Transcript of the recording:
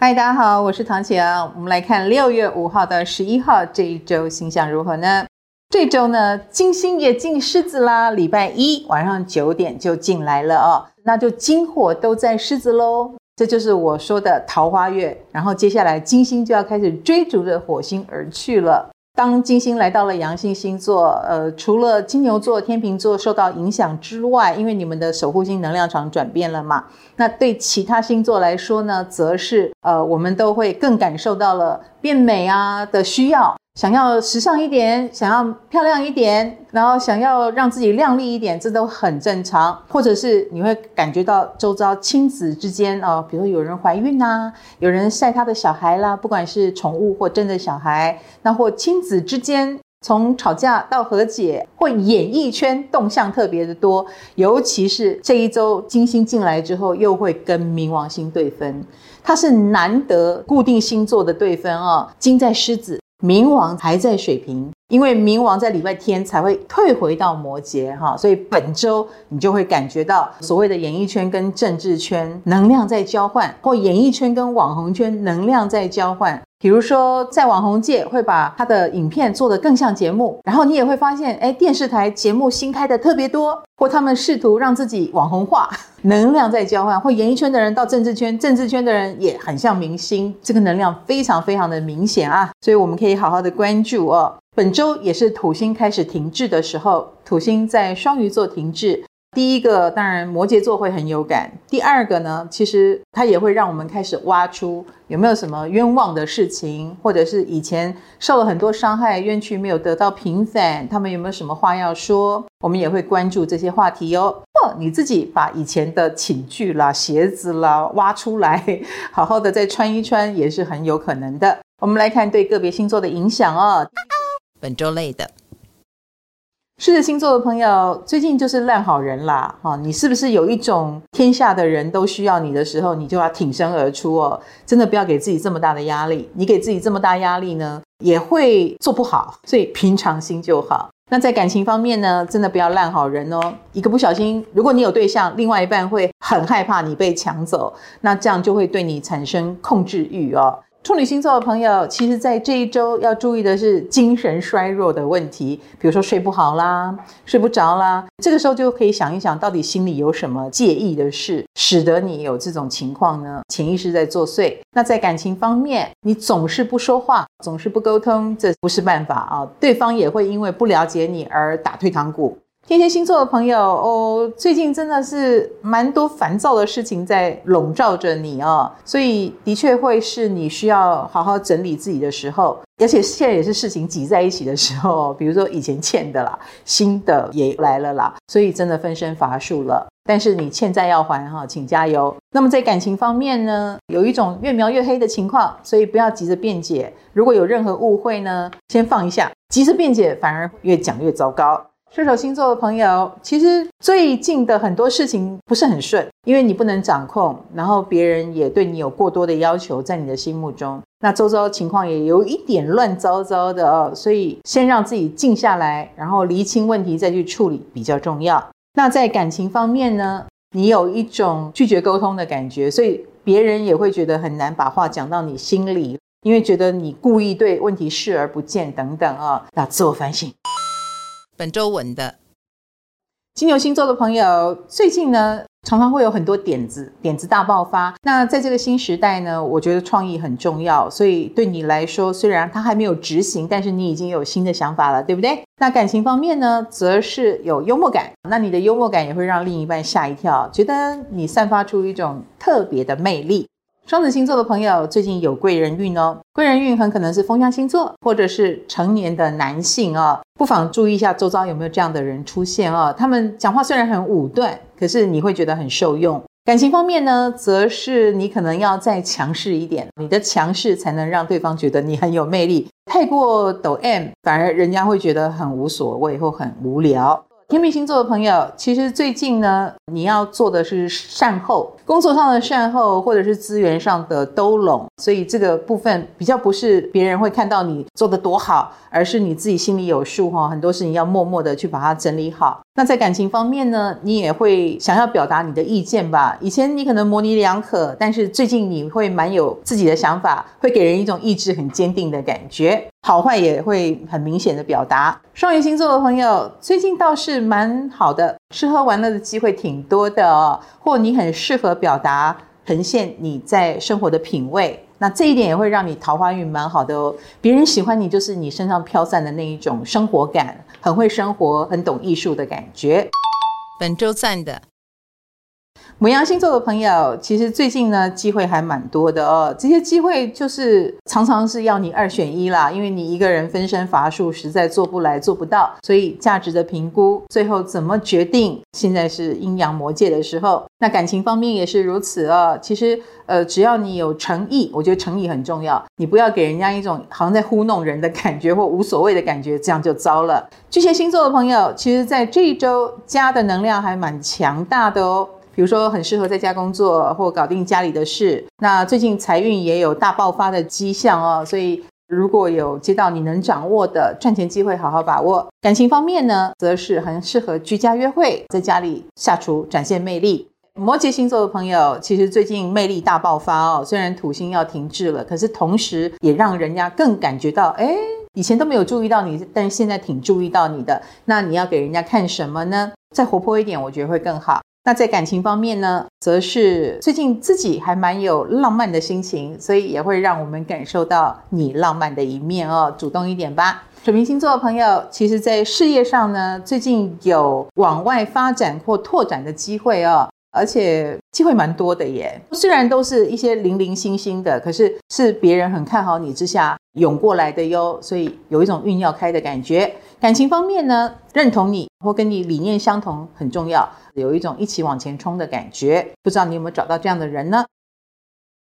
嗨，大家好，我是唐綺阳。我们来看六月五号到十一号这一周星象如何呢？这周呢，金星也进狮子啦，礼拜一晚上九点就进来了哦，那就金火都在狮子喽。这就是我说的桃花月。然后接下来金星就要开始追逐着火星而去了。当金星来到了阳性星座，呃，除了金牛座、天秤座受到影响之外，因为你们的守护星能量场转变了嘛，那对其他星座来说呢，则是呃，我们都会更感受到了变美啊的需要。想要时尚一点，想要漂亮一点，然后想要让自己靓丽一点，这都很正常。或者是你会感觉到周遭亲子之间哦，比如说有人怀孕呐，有人晒他的小孩啦，不管是宠物或真的小孩，那或亲子之间从吵架到和解，或演艺圈动向特别的多。尤其是这一周金星进来之后，又会跟冥王星对分，它是难得固定星座的对分哦，金在狮子。冥王还在水瓶，因为冥王在礼拜天才会退回到摩羯哈，所以本周你就会感觉到所谓的演艺圈跟政治圈能量在交换，或演艺圈跟网红圈能量在交换。比如说，在网红界会把他的影片做得更像节目，然后你也会发现，哎，电视台节目新开的特别多，或他们试图让自己网红化，能量在交换，或演艺圈的人到政治圈，政治圈的人也很像明星，这个能量非常非常的明显啊，所以我们可以好好的关注哦。本周也是土星开始停滞的时候，土星在双鱼座停滞。第一个当然摩羯座会很有感，第二个呢，其实它也会让我们开始挖出有没有什么冤枉的事情，或者是以前受了很多伤害、冤屈没有得到平反，他们有没有什么话要说？我们也会关注这些话题哦。或你自己把以前的寝具啦、鞋子啦挖出来，好好的再穿一穿，也是很有可能的。我们来看对个别星座的影响哦。本周类的。狮子星座的朋友，最近就是烂好人啦，哈！你是不是有一种天下的人都需要你的时候，你就要挺身而出哦？真的不要给自己这么大的压力，你给自己这么大压力呢，也会做不好，所以平常心就好。那在感情方面呢，真的不要烂好人哦，一个不小心，如果你有对象，另外一半会很害怕你被抢走，那这样就会对你产生控制欲哦。处女星座的朋友，其实，在这一周要注意的是精神衰弱的问题，比如说睡不好啦、睡不着啦，这个时候就可以想一想，到底心里有什么介意的事，使得你有这种情况呢？潜意识在作祟。那在感情方面，你总是不说话，总是不沟通，这不是办法啊，对方也会因为不了解你而打退堂鼓。天蝎星座的朋友哦，最近真的是蛮多烦躁的事情在笼罩着你哦，所以的确会是你需要好好整理自己的时候，而且现在也是事情挤在一起的时候，比如说以前欠的啦，新的也来了啦，所以真的分身乏术了。但是你欠债要还哈，请加油。那么在感情方面呢，有一种越描越黑的情况，所以不要急着辩解。如果有任何误会呢，先放一下，急着辩解反而越讲越糟糕。射手星座的朋友，其实最近的很多事情不是很顺，因为你不能掌控，然后别人也对你有过多的要求，在你的心目中，那周遭情况也有一点乱糟糟的哦，所以先让自己静下来，然后厘清问题再去处理比较重要。那在感情方面呢，你有一种拒绝沟通的感觉，所以别人也会觉得很难把话讲到你心里，因为觉得你故意对问题视而不见等等啊，那自我反省。本周稳的金牛星座的朋友，最近呢常常会有很多点子，点子大爆发。那在这个新时代呢，我觉得创意很重要，所以对你来说，虽然它还没有执行，但是你已经有新的想法了，对不对？那感情方面呢，则是有幽默感，那你的幽默感也会让另一半吓一跳，觉得你散发出一种特别的魅力。双子星座的朋友最近有贵人运哦，贵人运很可能是风象星座或者是成年的男性哦，不妨注意一下周遭有没有这样的人出现哦。他们讲话虽然很武断，可是你会觉得很受用。感情方面呢，则是你可能要再强势一点，你的强势才能让对方觉得你很有魅力。太过抖 M，反而人家会觉得很无所谓或很无聊。天秤星座的朋友，其实最近呢，你要做的是善后，工作上的善后，或者是资源上的兜拢，所以这个部分比较不是别人会看到你做的多好，而是你自己心里有数哈。很多事情要默默的去把它整理好。那在感情方面呢，你也会想要表达你的意见吧？以前你可能模棱两可，但是最近你会蛮有自己的想法，会给人一种意志很坚定的感觉，好坏也会很明显的表达。双鱼星座的朋友最近倒是蛮好的，吃喝玩乐的机会挺多的哦，或你很适合表达呈现你在生活的品味。那这一点也会让你桃花运蛮好的哦，别人喜欢你就是你身上飘散的那一种生活感，很会生活，很懂艺术的感觉。本周赞的。母羊星座的朋友，其实最近呢，机会还蛮多的哦。这些机会就是常常是要你二选一啦，因为你一个人分身乏术，实在做不来做不到。所以价值的评估，最后怎么决定？现在是阴阳魔界的时候。那感情方面也是如此哦。其实，呃，只要你有诚意，我觉得诚意很重要。你不要给人家一种好像在糊弄人的感觉，或无所谓的感觉，这样就糟了。巨蟹星座的朋友，其实在这一周家的能量还蛮强大的哦。比如说，很适合在家工作或搞定家里的事。那最近财运也有大爆发的迹象哦，所以如果有接到你能掌握的赚钱机会，好好把握。感情方面呢，则是很适合居家约会，在家里下厨展现魅力。摩羯星座的朋友，其实最近魅力大爆发哦，虽然土星要停滞了，可是同时也让人家更感觉到，哎，以前都没有注意到你，但是现在挺注意到你的。那你要给人家看什么呢？再活泼一点，我觉得会更好。那在感情方面呢，则是最近自己还蛮有浪漫的心情，所以也会让我们感受到你浪漫的一面哦，主动一点吧。水瓶星座的朋友，其实在事业上呢，最近有往外发展或拓展的机会哦，而且机会蛮多的耶。虽然都是一些零零星星的，可是是别人很看好你之下涌过来的哟，所以有一种运要开的感觉。感情方面呢，认同你或跟你理念相同很重要，有一种一起往前冲的感觉。不知道你有没有找到这样的人呢？